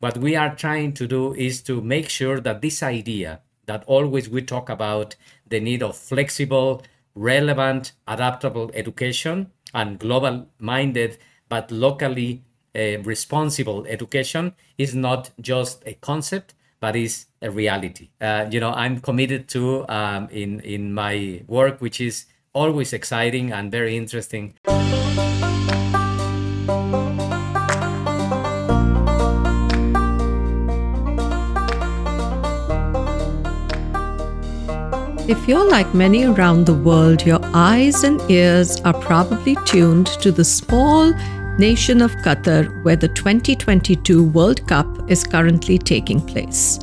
what we are trying to do is to make sure that this idea that always we talk about the need of flexible, relevant, adaptable education and global minded but locally uh, responsible education is not just a concept but is a reality. Uh, you know, I'm committed to um, in in my work, which is always exciting and very interesting. If you're like many around the world, your eyes and ears are probably tuned to the small nation of Qatar, where the 2022 World Cup is currently taking place.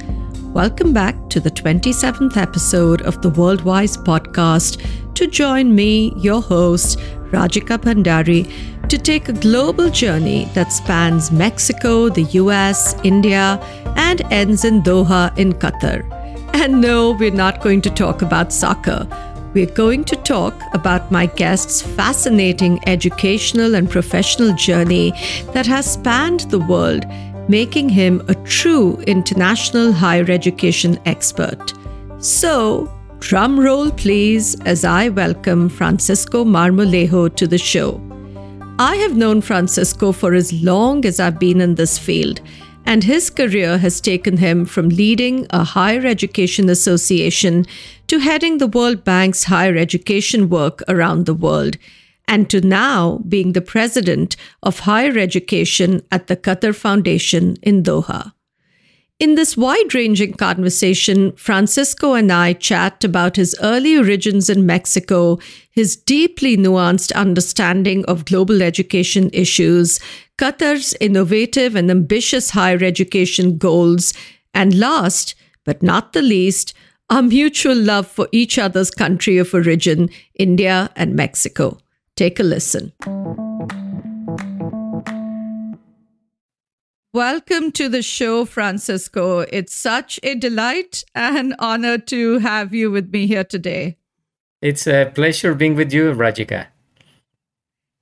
Welcome back to the 27th episode of the Worldwise podcast to join me, your host, Rajika Bhandari, to take a global journey that spans Mexico, the US, India, and ends in Doha in Qatar. And no, we're not going to talk about soccer we're going to talk about my guest's fascinating educational and professional journey that has spanned the world, making him a true international higher education expert. So, drum roll please as I welcome Francisco Marmolejo to the show. I have known Francisco for as long as I've been in this field and his career has taken him from leading a higher education association to heading the World Bank's higher education work around the world, and to now being the president of higher education at the Qatar Foundation in Doha. In this wide ranging conversation, Francisco and I chat about his early origins in Mexico, his deeply nuanced understanding of global education issues, Qatar's innovative and ambitious higher education goals, and last but not the least, our mutual love for each other's country of origin, India and Mexico. Take a listen. Welcome to the show, Francisco. It's such a delight and honor to have you with me here today. It's a pleasure being with you, Rajika.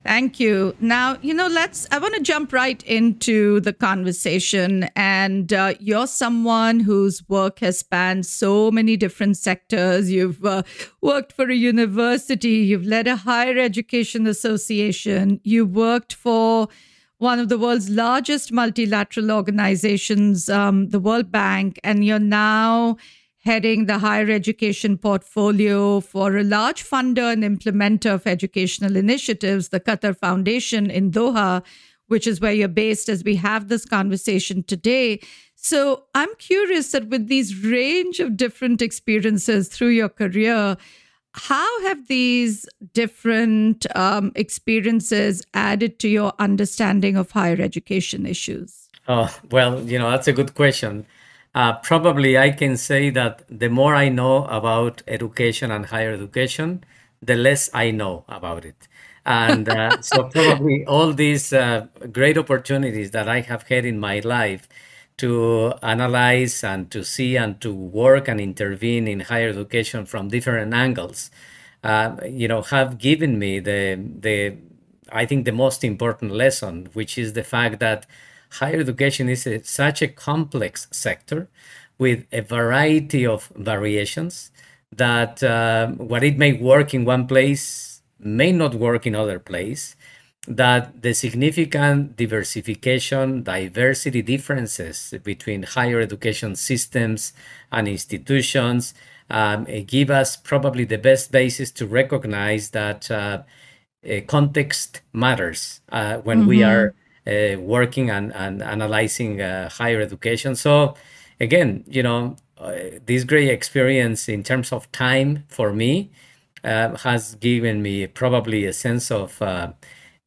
Thank you. Now, you know, let's, I want to jump right into the conversation. And uh, you're someone whose work has spanned so many different sectors. You've uh, worked for a university, you've led a higher education association, you worked for one of the world's largest multilateral organizations, um, the World Bank, and you're now heading the higher education portfolio for a large funder and implementer of educational initiatives, the Qatar Foundation in Doha, which is where you're based as we have this conversation today. So I'm curious that with these range of different experiences through your career, how have these different um, experiences added to your understanding of higher education issues? Oh, well, you know, that's a good question. Uh, probably I can say that the more I know about education and higher education, the less I know about it. And uh, so, probably all these uh, great opportunities that I have had in my life to analyze and to see and to work and intervene in higher education from different angles, uh, you know, have given me the the I think the most important lesson, which is the fact that higher education is a, such a complex sector with a variety of variations that uh, what it may work in one place may not work in other place that the significant diversification, diversity differences between higher education systems and institutions um, give us probably the best basis to recognize that uh, context matters uh, when mm-hmm. we are uh, working and, and analyzing uh, higher education. So, again, you know, uh, this great experience in terms of time for me has given me probably a sense of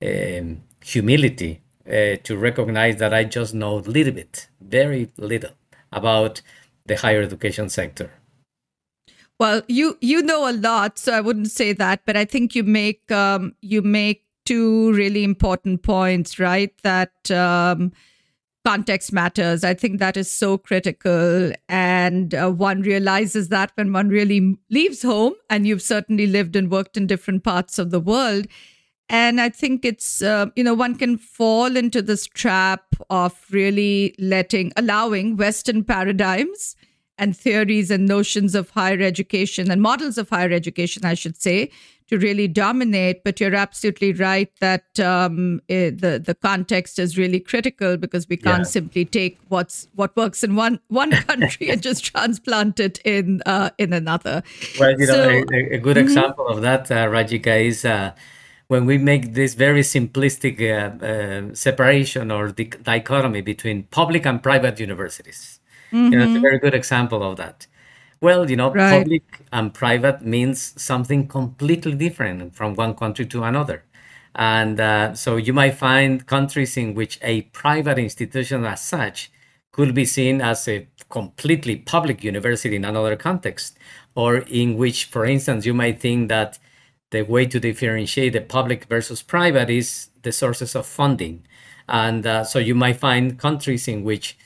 um, humility uh, to recognize that I just know a little bit, very little, about the higher education sector. Well, you you know a lot, so I wouldn't say that, but I think you make um, you make two really important points, right? That um, context matters. I think that is so critical, and uh, one realizes that when one really leaves home, and you've certainly lived and worked in different parts of the world and I think it's, uh, you know, one can fall into this trap of really letting, allowing Western paradigms and theories and notions of higher education and models of higher education, I should say, to really dominate. But you're absolutely right that um, it, eh, the the context is really critical because we can't yeah. simply take what's what works in one one country and just transplant it in uh, in another. Well, you so, know, a, a good mm-hmm. example of that, uh, Rajika, is. Uh, when we make this very simplistic uh, uh, separation or di- dichotomy between public and private universities. Mm-hmm. You know, it's a mm-hmm. very good example of that. Well, you know, right. public and private means something completely different from one country to another. And uh, so you might find countries in which a private institution as such could be seen as a completely public university in another context, or in which, for instance, you might think that the way to differentiate the public versus private is the sources of funding. And uh, so you might find countries in which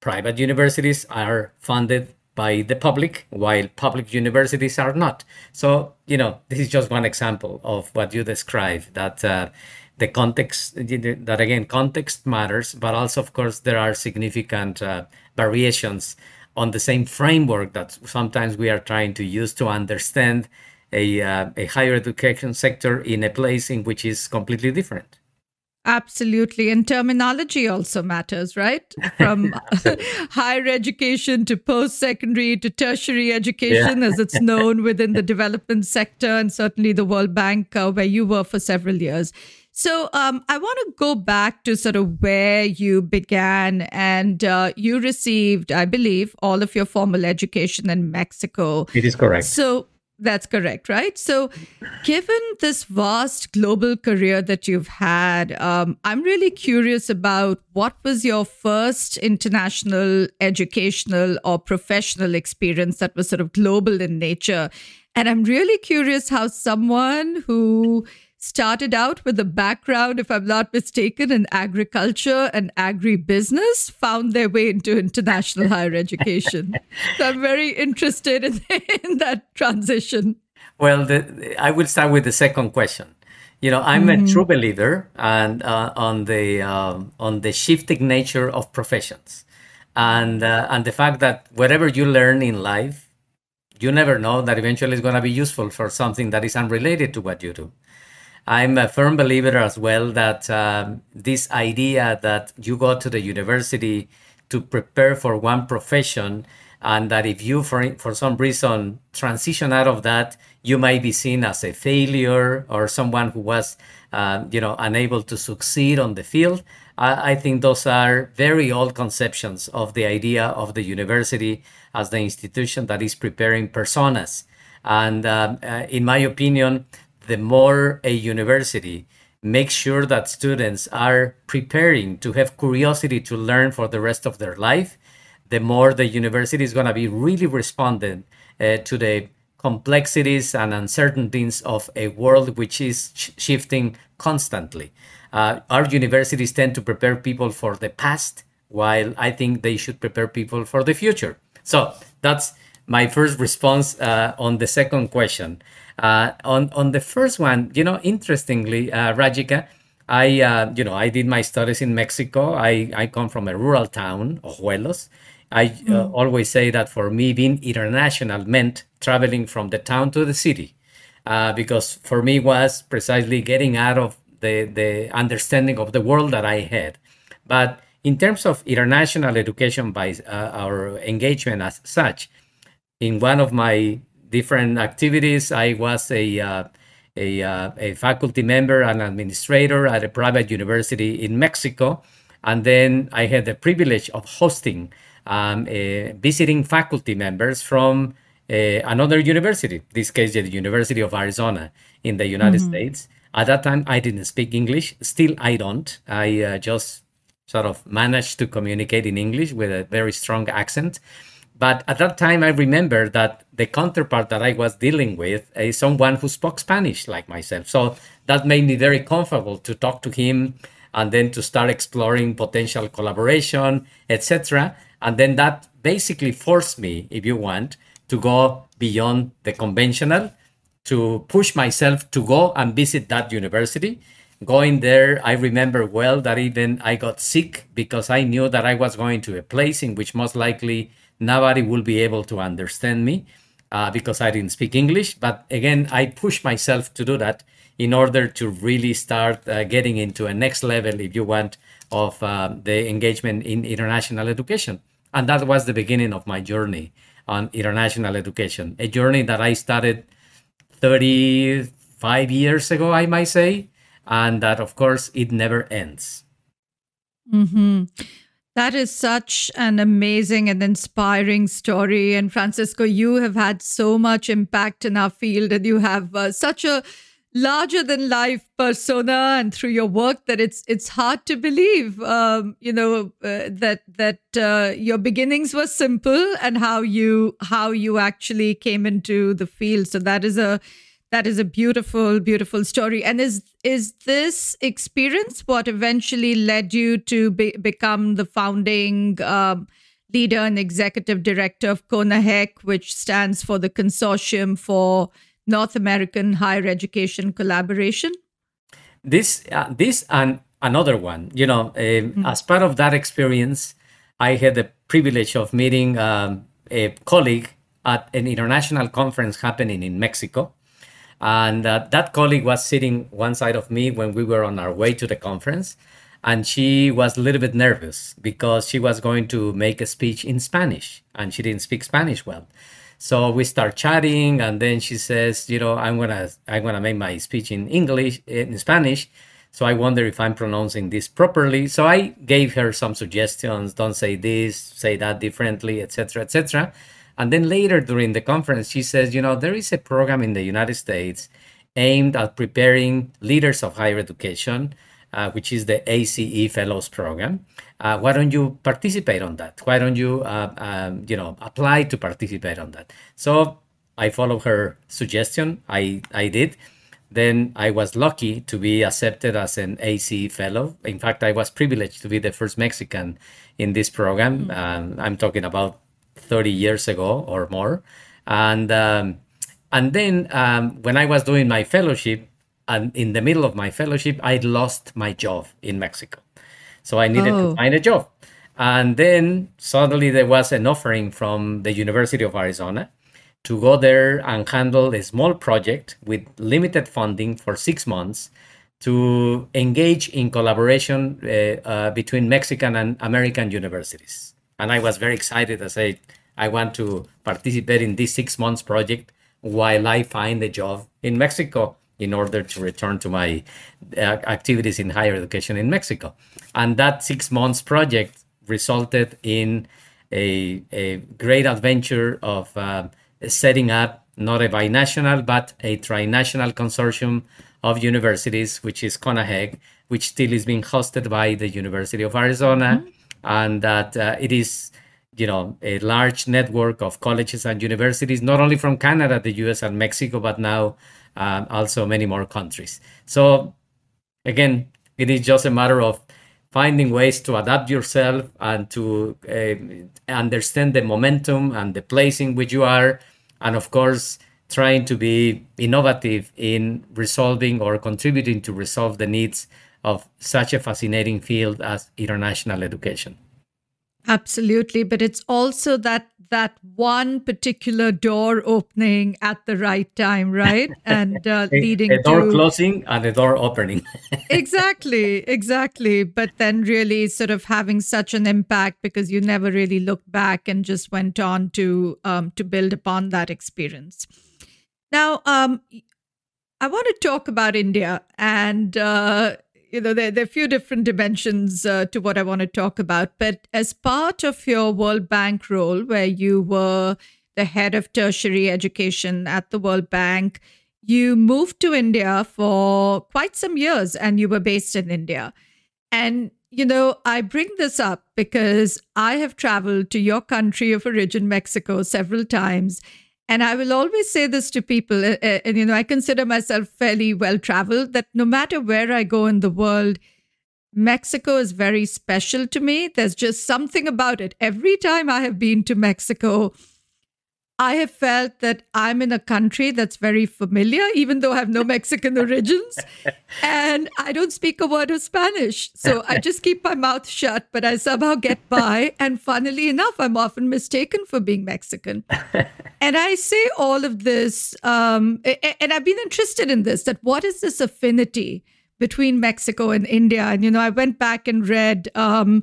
private universities are funded by the public, while public universities are not. So, you know, this is just one example of what you describe that uh, the context, that again, context matters, but also, of course, there are significant uh, variations on the same framework that sometimes we are trying to use to understand a, uh, a higher education sector in a place in which is completely different. Absolutely. And terminology also matters, right? From higher education to post secondary to tertiary education, yeah. as it's known within the development sector, and certainly the World Bank, uh, where you were for several years. So um, I want to go back to sort of where you began, and uh, you received, I believe, all of your formal education in Mexico. It is correct. So that's correct, right? So, given this vast global career that you've had, um, I'm really curious about what was your first international educational or professional experience that was sort of global in nature. And I'm really curious how someone who started out with a background, if I'm not mistaken, in agriculture and agribusiness, found their way into international higher education. So I'm very interested in, in that transition. Well, the, I will start with the second question. You know, I'm mm-hmm. a true believer and uh, on the um, on the shifting nature of professions, and uh, and the fact that whatever you learn in life, you never know that eventually is going to be useful for something that is unrelated to what you do. I'm a firm believer as well that um, this idea that you go to the university to prepare for one profession and that if you for, for some reason transition out of that you might be seen as a failure or someone who was uh, you know unable to succeed on the field I, I, think those are very old conceptions of the idea of the university as the institution that is preparing personas. And um, uh, in my opinion the more a university makes sure that students are preparing to have curiosity to learn for the rest of their life, the more the university is going to be really responding uh, to the complexities and uncertainties of a world which is sh- shifting constantly. Uh, our universities tend to prepare people for the past, while I think they should prepare people for the future. So that's my first response uh, on the second question. Uh, on on the first one, you know, interestingly, uh, Rajika, I uh, you know I did my studies in Mexico. I I come from a rural town, Ojuelos. I mm. always say that for me, being international meant traveling from the town to the city, uh, because for me was precisely getting out of the the understanding of the world that I had. But in terms of international education by uh, our engagement as such, in one of my different activities. I was a uh, a, uh, a, faculty member and administrator at a private university in Mexico. And then I had the privilege of hosting um, visiting faculty members from another university, this case, the University of Arizona in the United mm-hmm. States. At that time, I didn't speak English. Still, I don't. I uh, just sort of managed to communicate in English with a very strong accent. But at that time, I remember that the counterpart that I was dealing with is someone who spoke Spanish like myself. So that made me very comfortable to talk to him and then to start exploring potential collaboration, etc. And then that basically forced me, if you want, to go beyond the conventional to push myself to go and visit that university. Going there, I remember well that even I got sick because I knew that I was going to a place in which most likely nobody will be able to understand me uh, because I didn't speak English. But again, I pushed myself to do that in order to really start uh, getting into a next level, if you want, of uh, the engagement in international education. And that was the beginning of my journey on international education, a journey that I started 35 years ago, I might say, and that, of course, it never ends. Mm-hmm. That is such an amazing and inspiring story. And Francisco, you have had so much impact in our field, and you have uh, such a larger than life persona and through your work that it's it's hard to believe um, you know uh, that that uh, your beginnings were simple and how you how you actually came into the field so that is a that is a beautiful beautiful story and is is this experience what eventually led you to be, become the founding um, leader and executive director of CONAHEC which stands for the consortium for North American higher education collaboration? This, uh, this, and another one. You know, uh, mm-hmm. as part of that experience, I had the privilege of meeting um, a colleague at an international conference happening in Mexico. And uh, that colleague was sitting one side of me when we were on our way to the conference. And she was a little bit nervous because she was going to make a speech in Spanish and she didn't speak Spanish well. So we start chatting, and then she says, "You know, I'm gonna I'm gonna make my speech in English in Spanish." So I wonder if I'm pronouncing this properly. So I gave her some suggestions. Don't say this, say that differently, etc., etc. And then later during the conference, she says, "You know, there is a program in the United States aimed at preparing leaders of higher education." Uh, which is the ACE Fellows Program. Uh, why don't you participate on that? Why don't you, uh, um, you know, apply to participate on that? So I followed her suggestion. I I did. Then I was lucky to be accepted as an ACE Fellow. In fact, I was privileged to be the first Mexican in this program. Mm-hmm. Um, I'm talking about 30 years ago or more, and. Um, and then um, when I was doing my fellowship, and in the middle of my fellowship, I lost my job in Mexico. So I needed oh. to find a job. And then suddenly there was an offering from the University of Arizona to go there and handle a small project with limited funding for six months to engage in collaboration uh, uh, between Mexican and American universities. And I was very excited. I said, I want to participate in this six months project while I find a job in Mexico in order to return to my uh, activities in higher education in Mexico. And that six months project resulted in a, a great adventure of uh, setting up not a binational but a trinational consortium of universities, which is CONAHEC, which still is being hosted by the University of Arizona, mm-hmm. and that uh, it is you know a large network of colleges and universities not only from canada the us and mexico but now um, also many more countries. So again, it is just a matter of finding ways to adapt yourself and to uh, understand the momentum and the place in which you are, and of course, trying to be innovative in resolving or contributing to resolve the needs of such a fascinating field as international education. Absolutely, but it's also that that one particular door opening at the right time, right? And uh, leading a door to... closing and a door opening. exactly, exactly. But then really sort of having such an impact because you never really looked back and just went on to um, to build upon that experience. Now, um, I want to talk about India and. Uh, you know, there, there are a few different dimensions uh, to what I want to talk about. But as part of your World Bank role, where you were the head of tertiary education at the World Bank, you moved to India for quite some years and you were based in India. And, you know, I bring this up because I have traveled to your country of origin, Mexico, several times. And I will always say this to people, uh, uh, and you know, I consider myself fairly well traveled, that no matter where I go in the world, Mexico is very special to me. There's just something about it. Every time I have been to Mexico, I have felt that I'm in a country that's very familiar, even though I have no Mexican origins. And I don't speak a word of Spanish. So I just keep my mouth shut, but I somehow get by. And funnily enough, I'm often mistaken for being Mexican. And I say all of this, um, and I've been interested in this that what is this affinity between Mexico and India? And, you know, I went back and read. Um,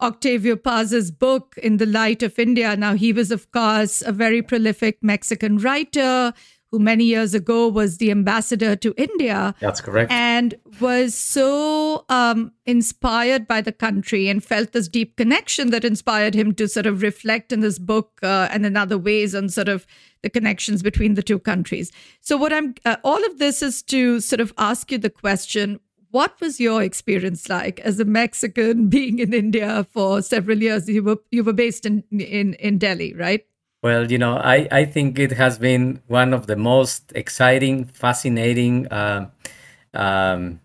Octavio Paz's book, In the Light of India. Now, he was, of course, a very prolific Mexican writer who many years ago was the ambassador to India. That's correct. And was so um, inspired by the country and felt this deep connection that inspired him to sort of reflect in this book uh, and in other ways on sort of the connections between the two countries. So, what I'm, uh, all of this is to sort of ask you the question what was your experience like as a Mexican being in India for several years? You were you were based in in, in Delhi, right? Well, you know, I, I think it has been one of the most exciting, fascinating, uh, um,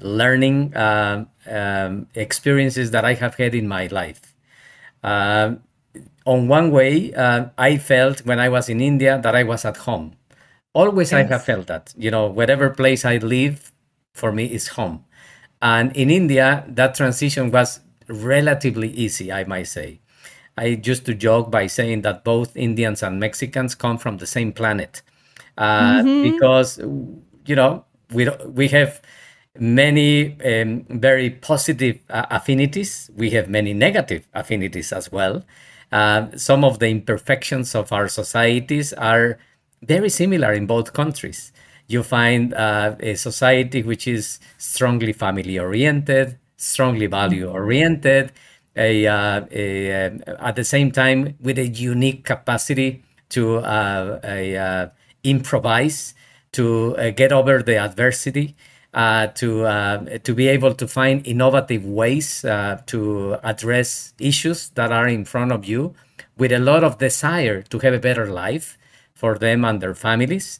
learning uh, um, experiences that I have had in my life. Uh, on one way, I felt when I was in India that I was at home. Always yes. I have felt that. You know, whatever place I live, for me is home. And in India, that transition was relatively easy, I might say. I used to joke by saying that both Indians and Mexicans come from the same planet uh, mm-hmm. because, you know, we, we have many um, very positive uh, affinities. We have many negative affinities as well. Uh, some of the imperfections of our societies are very similar in both countries you find uh, a society which is strongly family oriented, strongly value oriented, a, uh, a, uh, at the same time with a unique capacity to uh, a, uh, improvise, to get over the adversity, to to be able to find innovative ways to address issues that are in front of you, with a lot of desire to have a better life for them and their families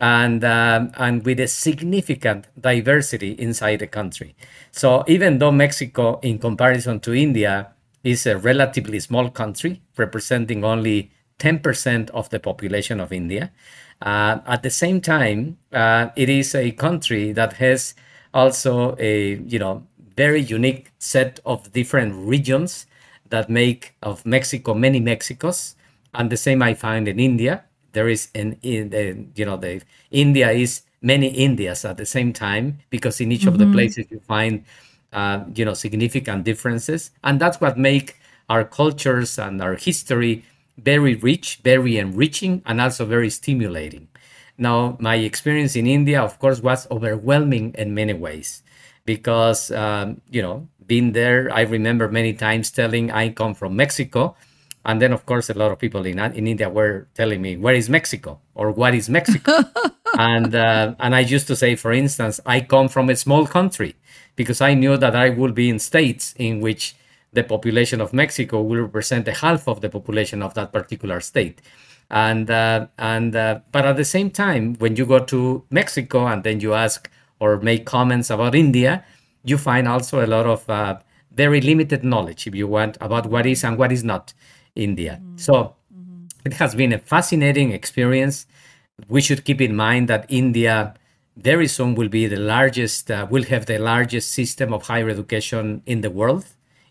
and um, and with a significant diversity inside the country. So even though Mexico, in comparison to India, is a relatively small country representing only 10% of the population of India, uh, at the same time, uh, it is a country that has also a you know very unique set of different regions that make of Mexico many Mexicos, and the same I find in India there is an in the you know the India is many Indias at the same time because in each mm-hmm. of the mm-hmm. places you find uh, you know significant differences and that's what make our cultures and our history very rich very enriching and also very stimulating now my experience in india of course was overwhelming in many ways because um, you know being there i remember many times telling i come from mexico and then, of course, a lot of people in in India were telling me, "Where is Mexico?" or "What is Mexico?" and uh, and I used to say, for instance, I come from a small country because I knew that I would be in states in which the population of Mexico will represent a half of the population of that particular state. And uh, and uh, but at the same time, when you go to Mexico and then you ask or make comments about India, you find also a lot of uh, very limited knowledge, if you want, about what is and what is not India. Mm-hmm. So mm-hmm. it has been a fascinating experience. We should keep in mind that India very soon will be the largest, uh, will have the largest system of higher education in the world.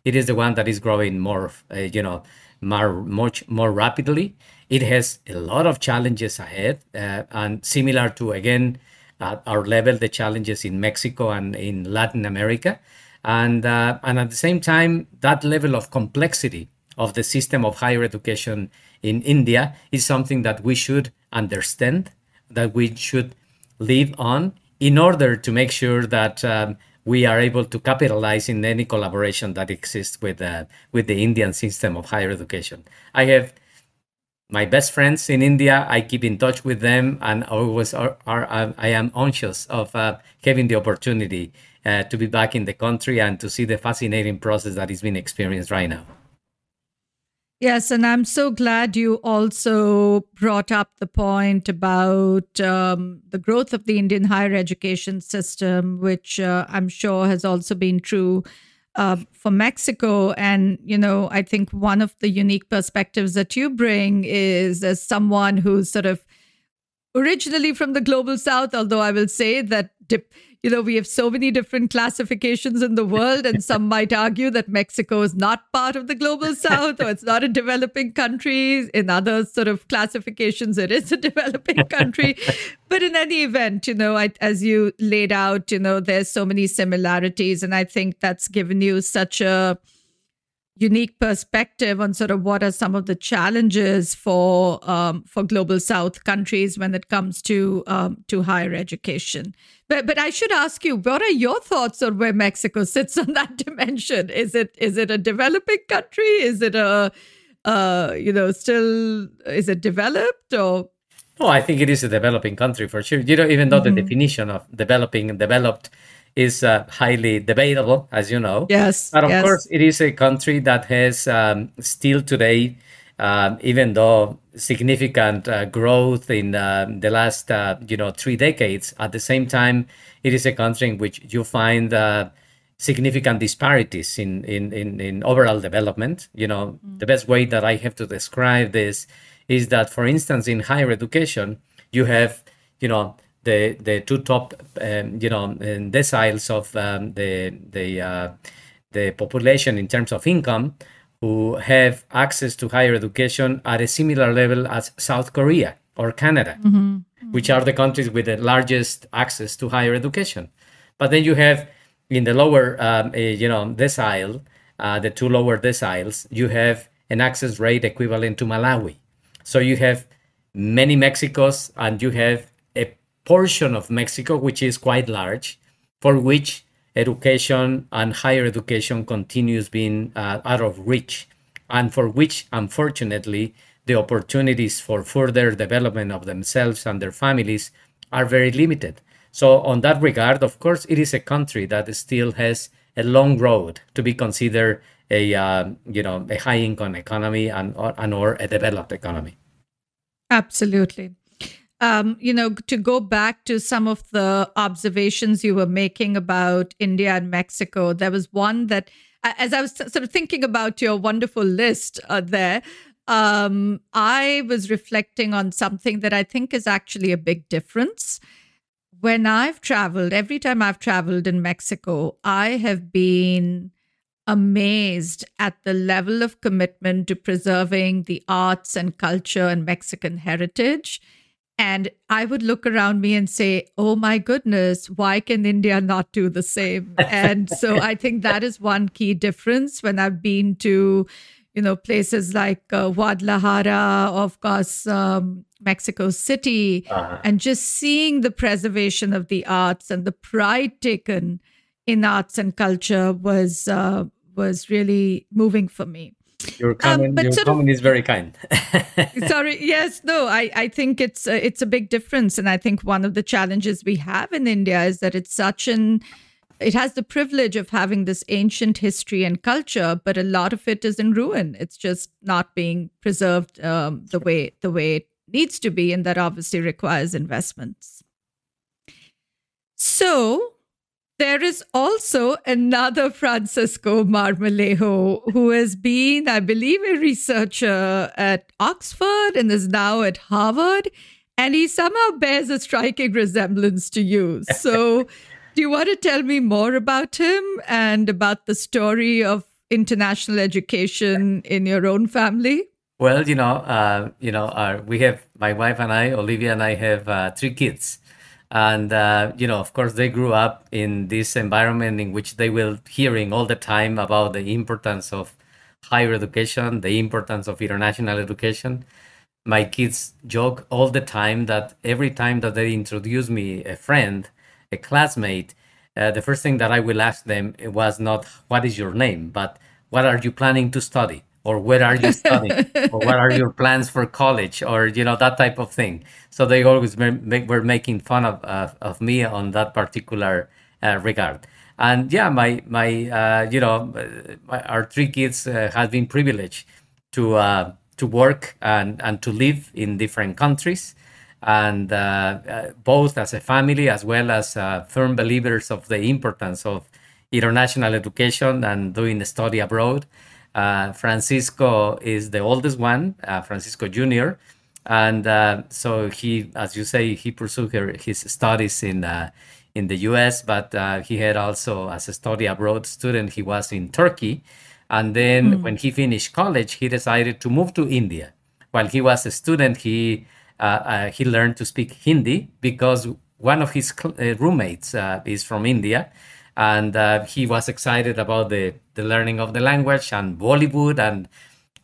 It is the one that is growing more, uh, you know, more, much more rapidly. It has a lot of challenges ahead, uh, and similar to again at our level, the challenges in Mexico and in Latin America, and uh, and at the same time, that level of complexity of the system of higher education in India is something that we should understand, that we should live on in order to make sure that um, we are able to capitalize in any collaboration that exists with uh, with the Indian system of higher education. I have my best friends in India. I keep in touch with them, and always are, are I am anxious of uh, having the opportunity uh, to be back in the country and to see the fascinating process that is being experienced right now. Yes, and I'm so glad you also brought up the point about um, the growth of the Indian higher education system, which uh, I'm sure has also been true uh, for Mexico. And, you know, I think one of the unique perspectives that you bring is as someone who's sort of originally from the global south, although I will say that. Dip- you know, we have so many different classifications in the world, and some might argue that Mexico is not part of the global south or it's not a developing country. In other sort of classifications, it is a developing country. but in any event, you know, I, as you laid out, you know, there's so many similarities, and I think that's given you such a unique perspective on sort of what are some of the challenges for um, for global South countries when it comes to um, to higher education. But but I should ask you, what are your thoughts on where Mexico sits on that dimension? Is it is it a developing country? Is it a uh, you know still is it developed or? Oh, I think it is a developing country for sure. You know, even though mm-hmm. the definition of developing and developed is uh, highly debatable, as you know. Yes. But of yes. course, it is a country that has um, still today, um, even though significant uh, growth in uh, the last, uh, you know, three decades. At the same time, it is a country in which you find uh, significant disparities in, in, in, in, overall development. You know, mm. the best way that I have to describe this is that, for instance, in higher education, you have, you know, the the two top um, you know deciles of um, the the uh, the population in terms of income who have access to higher education at a similar level as South Korea or Canada, mm-hmm. Mm-hmm. which are the countries with the largest access to higher education. But then you have in the lower um, uh, you know decile, uh, the two lower deciles, you have an access rate equivalent to Malawi. So you have many Mexicos and you have portion of Mexico, which is quite large, for which education and higher education continues being uh, out of reach, and for which, unfortunately, the opportunities for further development of themselves and their families are very limited. So, on that regard, of course, it is a country that still has a long road to be considered a uh, you know a high income economy and or, and or a developed economy. Absolutely um, you know, to go back to some of the observations you were making about India and Mexico, there was one that, as I was sort of thinking about your wonderful list uh, there, um, I was reflecting on something that I think is actually a big difference. When I've traveled, every time I've traveled in Mexico, I have been amazed at the level of commitment to preserving the arts and culture and Mexican heritage and I would look around me and say, oh my goodness, why can India not do the same? And so I think that is one key difference when I've been to, you know, places like uh, Guadalajara, of course, um, Mexico City, uh-huh. and just seeing the preservation of the arts and the pride taken in arts and culture was uh, was really moving for me. Your um, comment, um, your comment of, is very kind. sorry, yes, no, I, I think it's a, it's a big difference, and I think one of the challenges we have in India is that it's such an it has the privilege of having this ancient history and culture, but a lot of it is in ruin. It's just not being preserved um, the way the way it needs to be, and that obviously requires investments. So there is also another Francisco Marmolejo who has been, I believe, a researcher at Oxford and is now at Harvard. And he somehow bears a striking resemblance to you. So, do you want to tell me more about him and about the story of international education in your own family? Well, you know, uh, you know, uh, we have my wife and I, Olivia and I, have uh, three kids and uh, you know of course they grew up in this environment in which they were hearing all the time about the importance of higher education the importance of international education. My kids joke all the time that every time that they introduce me a friend a classmate uh, the first thing that i will ask them was not what is your name? but what are you planning to study or where are you studying? Or what are your plans for college? Or you know that type of thing. So they always were making fun of, uh, of me on that particular uh, regard. And yeah my my uh, you know my, our three kids uh, have been privileged to uh, to work and and to live in different countries. And uh, both as a family as well as firm believers of the importance of international education and doing the study abroad. Uh, Francisco is the oldest one, uh, Francisco Jr. And uh, so he, as you say, he pursued her, his studies in uh, in the U.S., but uh, he had also, as a study abroad student, he was in Turkey. And then mm. when he finished college, he decided to move to India. While he was a student, he uh, he learned to speak Hindi because one of his roommates is from India and uh, he was excited about the, the learning of the language and Bollywood and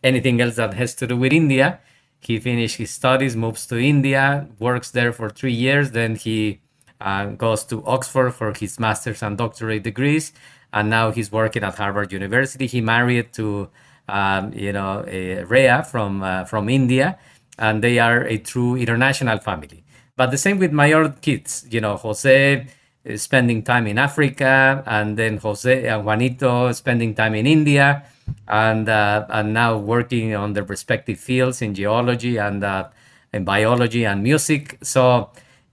anything else that has to do with India. He finished his studies, moves to India, works there for three years. Then he uh, goes to Oxford for his master's and doctorate degrees, and now he's working at Harvard University. He married to um, you know Rhea from uh, from India, and they are a true international family. But the same with my other kids. You know, Jose spending time in Africa, and then Jose and Juanito spending time in India, and uh, and now working on their respective fields in geology and uh, in biology and music. So,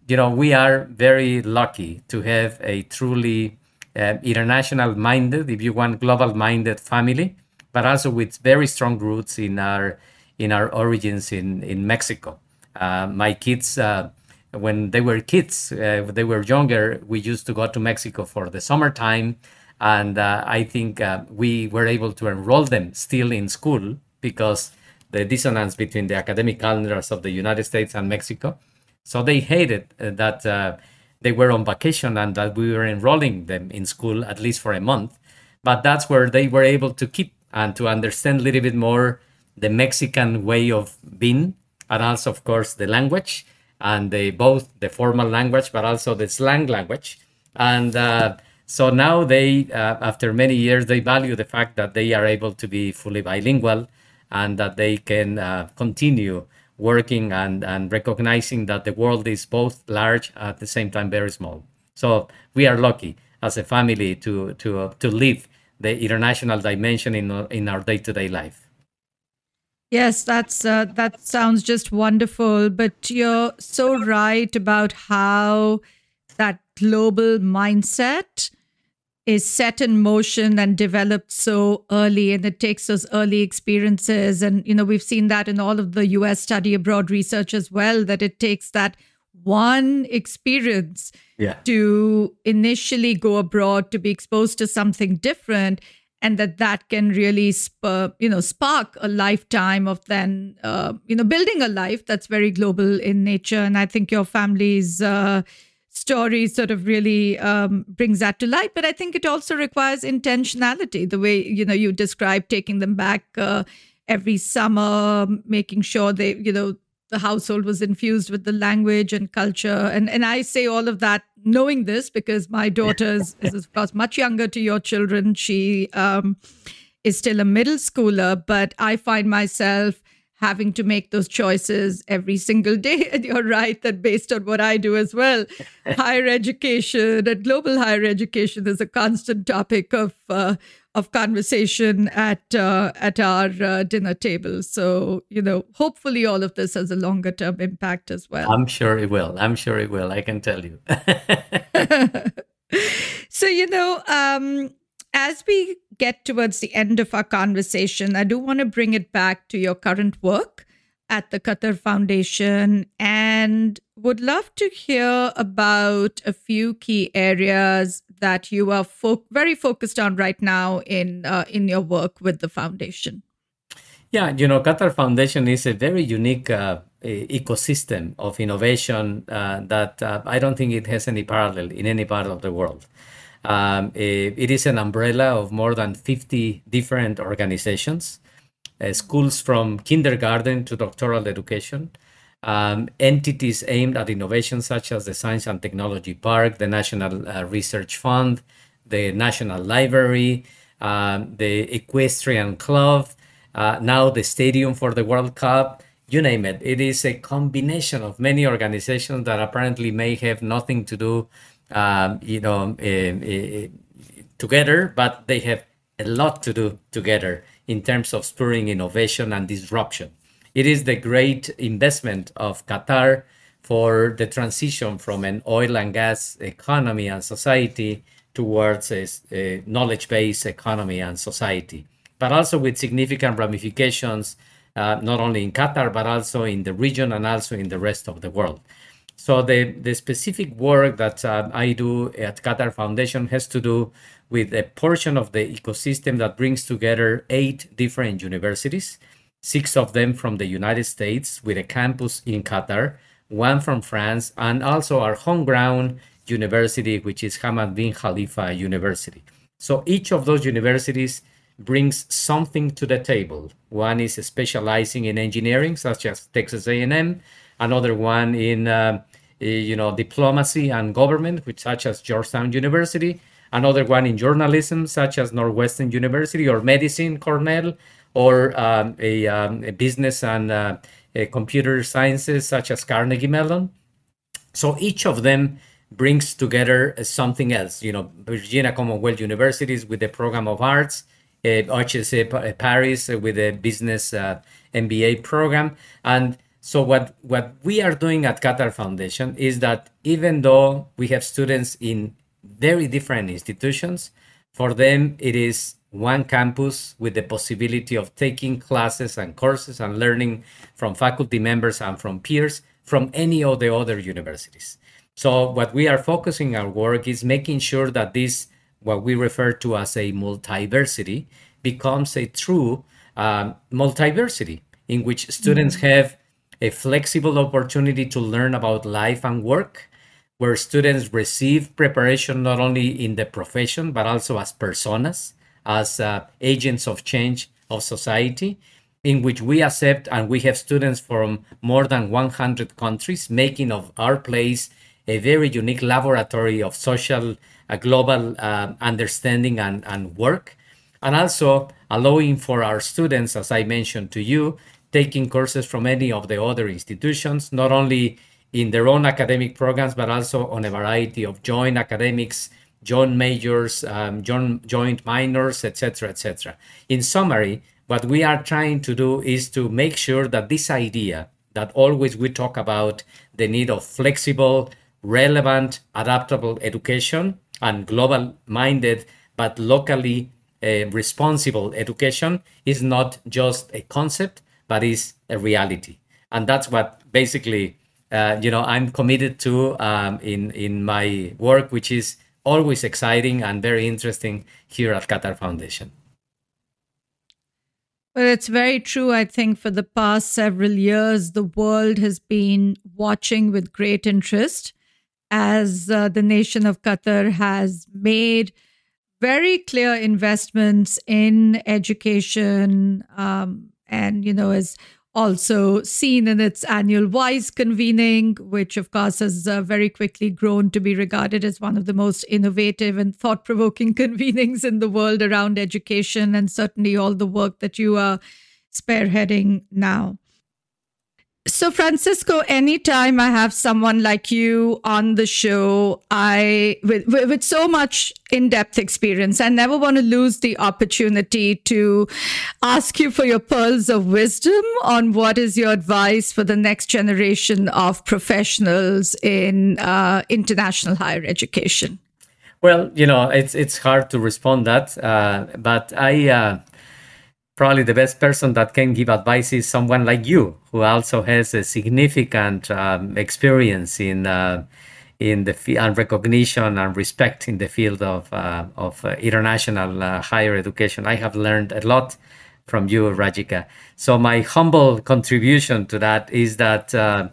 you know, we are very lucky to have a truly uh, international minded, if you want, global minded family, but also with very strong roots in our in our origins in in Mexico. Uh, my kids uh, when they were kids, uh, they were younger, we used to go to Mexico for the summertime. And uh, I think uh, we were able to enroll them still in school because the dissonance between the academic calendars of the United States and Mexico. So they hated uh, that uh, they were on vacation and that we were enrolling them in school at least for a month. But that's where they were able to keep and to understand a little bit more the Mexican way of being and also, of course, the language and they both the formal language but also the slang language. And uh, so now they uh, after many years they value the fact that they are able to be fully bilingual and that they can uh, continue working and, and recognizing that the world is both large at the same time very small. So we are lucky as a family to to to live the international dimension in, in our day-to-day life Yes, that's uh, that sounds just wonderful. But you're so right about how that global mindset is set in motion and developed so early and it takes those early experiences and you know we've seen that in all of the US study abroad research as well that it takes that one experience yeah. to initially go abroad to be exposed to something different and that that can really spur, you know spark a lifetime of then uh, you know building a life that's very global in nature. And i think your family's uh, story sort of really um, brings that to light. But i think it also requires intentionality the way you know you describe taking them back uh, every summer making sure they you know the household was infused with the language and culture. And, and I say all of that knowing this because my daughter is, is of course, much younger to your children. She um, is still a middle schooler, but I find myself having to make those choices every single day. And you're right that based on what I do as well, higher education and global higher education is a constant topic of uh, of conversation at uh, at our uh, dinner table. So you know, hopefully, all of this has a longer term impact as well. I'm sure it will. I'm sure it will. I can tell you. so you know, um, as we get towards the end of our conversation, I do want to bring it back to your current work at the Qatar Foundation and would love to hear about a few key areas that you are fo- very focused on right now in uh, in your work with the foundation. Yeah, you know, Qatar Foundation is a very unique uh, ecosystem of innovation uh, that uh, I don't think it has any parallel in any part of the world. Um, it is an umbrella of more than 50 different organizations schools from kindergarten to doctoral education, um, entities aimed at innovation such as the Science and Technology Park, the National uh, Research Fund, the National Library, um, the Equestrian Club, uh, now the Stadium for the World Cup, you name it. It is a combination of many organizations that apparently may have nothing to do, um, you know, uh, together, but they have a lot to do together in terms of spurring innovation and disruption. It is the great investment of Qatar for the transition from an oil and gas economy and society towards a, a knowledge-based economy and society, but also with significant ramifications uh, not only in Qatar but also in the region and also in the rest of the world. So the, the specific work that uh, I do at Qatar Foundation has to do with a portion of the ecosystem that brings together eight different universities, six of them from the United States with a campus in Qatar, one from France, and also our home ground university, which is Hamad bin Khalifa University. So each of those universities brings something to the table. One is specializing in engineering, such as Texas A&M. Another one in uh, you know diplomacy and government, which such as Georgetown University. Another one in journalism, such as Northwestern University, or medicine, Cornell, or um, a, um, a, business and uh, computer sciences, such as Carnegie Mellon. So each of them brings together something else. You know, Virginia Commonwealth Universities with the program of arts, uh, HEC Paris with a business uh, MBA program. And so what, what we are doing at Qatar Foundation is that even though we have students in very different institutions, for them it is one campus with the possibility of taking classes and courses and learning from faculty members and from peers from any of the other universities. So what we are focusing our work is making sure that this what we refer to as a multiversity becomes a true um, multiversity in which students mm-hmm. have a flexible opportunity to learn about life and work where students receive preparation not only in the profession but also as personas as uh, agents of change of society in which we accept and we have students from more than 100 countries making of our place a very unique laboratory of social uh, global uh, understanding and, and work, and also allowing for our students, as I mentioned to you, taking courses from any of the other institutions, not only in their own academic programs, but also on a variety of joint academics, joint majors, um, joint, joint minors, etc., etc. In summary, what we are trying to do is to make sure that this idea that always we talk about the need of flexible, relevant, adaptable education and global minded but locally uh, responsible education is not just a concept but is a reality and that's what basically uh, you know i'm committed to um, in in my work which is always exciting and very interesting here at qatar foundation well, it's very true. I think for the past several years, the world has been watching with great interest as uh, the nation of Qatar has made very clear investments in education um, and, you know, is also seen in its annual WISE convening, which of course has uh, very quickly grown to be regarded as one of the most innovative and thought provoking convenings in the world around education, and certainly all the work that you are spearheading now. So, Francisco, anytime I have someone like you on the show, I with, with so much in-depth experience, I never want to lose the opportunity to ask you for your pearls of wisdom on what is your advice for the next generation of professionals in uh, international higher education. Well, you know, it's it's hard to respond that, uh, but I. Uh probably the best person that can give advice is someone like you, who also has a significant um, experience in uh, in the field and recognition and respect in the field of uh, of uh, international uh, higher education. I have learned a lot from you, Rajika. So my humble contribution to that is that uh,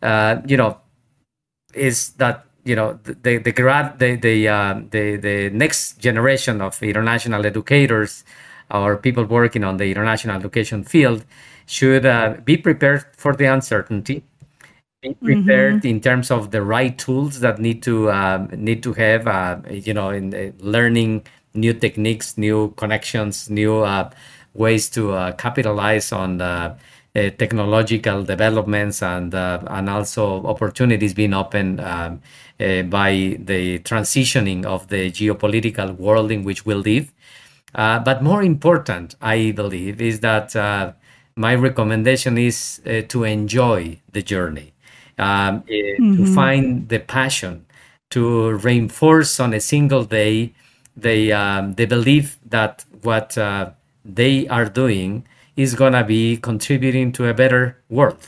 uh, you know is that you know the the grad the the, the the next generation of international educators or people working on the international education field should uh, be prepared for the uncertainty be mm-hmm. prepared mm-hmm. in terms of the right tools that need to um, need to have uh, you know in uh, learning new techniques new connections new uh, ways to uh, capitalize on uh, technological developments and and also opportunities being opened um, by the transitioning of the geopolitical world in which we live uh, but more important, I believe, is that uh, my recommendation is uh, to enjoy the journey, um, mm-hmm. to find the passion, to reinforce on a single day the um, the belief that what uh, they are doing is gonna be contributing to a better world,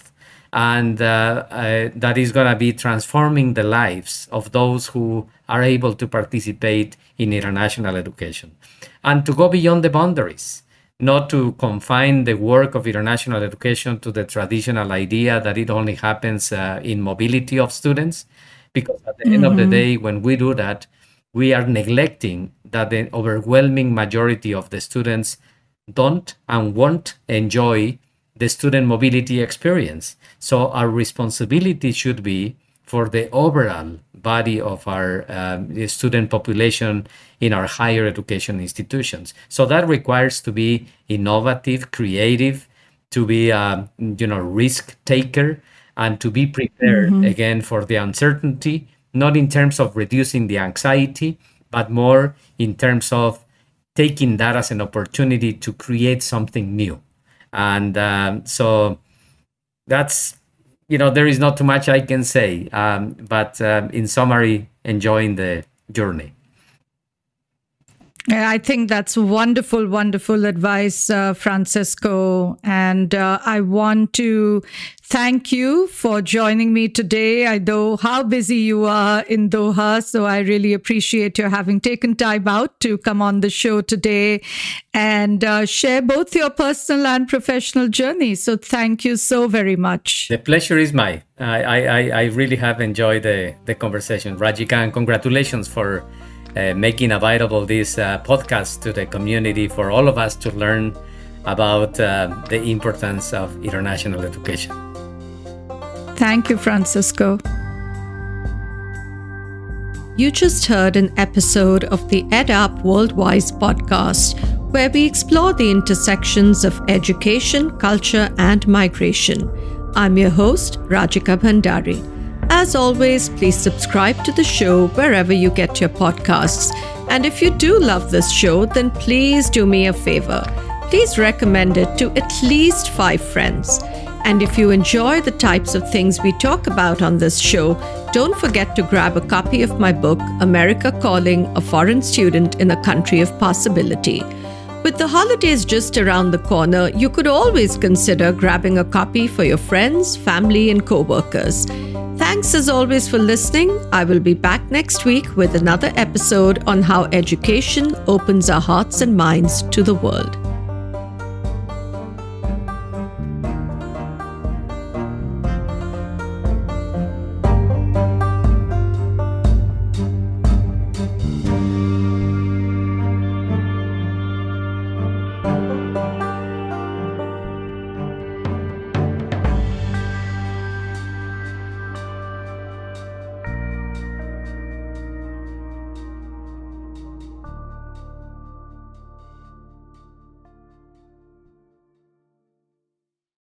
and uh, uh, that is gonna be transforming the lives of those who are able to participate in international education, and to go beyond the boundaries not to confine the work of international education to the traditional idea that it only happens uh, in mobility of students. Because at the mm-hmm. end of the mm-hmm. day, when we do that, we are neglecting that the overwhelming majority of the students don't and won't enjoy the student mobility experience. So our responsibility should be for the overall body of our um, student population in our higher education institutions. So that requires to be innovative, creative, to be a um, you know risk taker, and to be prepared mm-hmm. again for the uncertainty, not in terms of reducing the anxiety, but more in terms of taking that as an opportunity to create something new. And um, so that's you know there is not too much I can say, um, but um, in summary, enjoying the journey. I think that's wonderful, wonderful advice, uh, Francisco. And uh, I want to thank you for joining me today. I know how busy you are in Doha, so I really appreciate your having taken time out to come on the show today and uh, share both your personal and professional journey. So thank you so very much. The pleasure is mine. I, I, I really have enjoyed the, the conversation. Rajika, and congratulations for uh, making available this uh, podcast to the community for all of us to learn about uh, the importance of international education. Thank you, Francisco. You just heard an episode of the EdUp Worldwise podcast, where we explore the intersections of education, culture, and migration. I'm your host, Rajika Bhandari. As always, please subscribe to the show wherever you get your podcasts. And if you do love this show, then please do me a favor. Please recommend it to at least five friends. And if you enjoy the types of things we talk about on this show, don't forget to grab a copy of my book, America Calling A Foreign Student in a Country of Possibility. With the holidays just around the corner, you could always consider grabbing a copy for your friends, family, and co workers. Thanks as always for listening. I will be back next week with another episode on how education opens our hearts and minds to the world.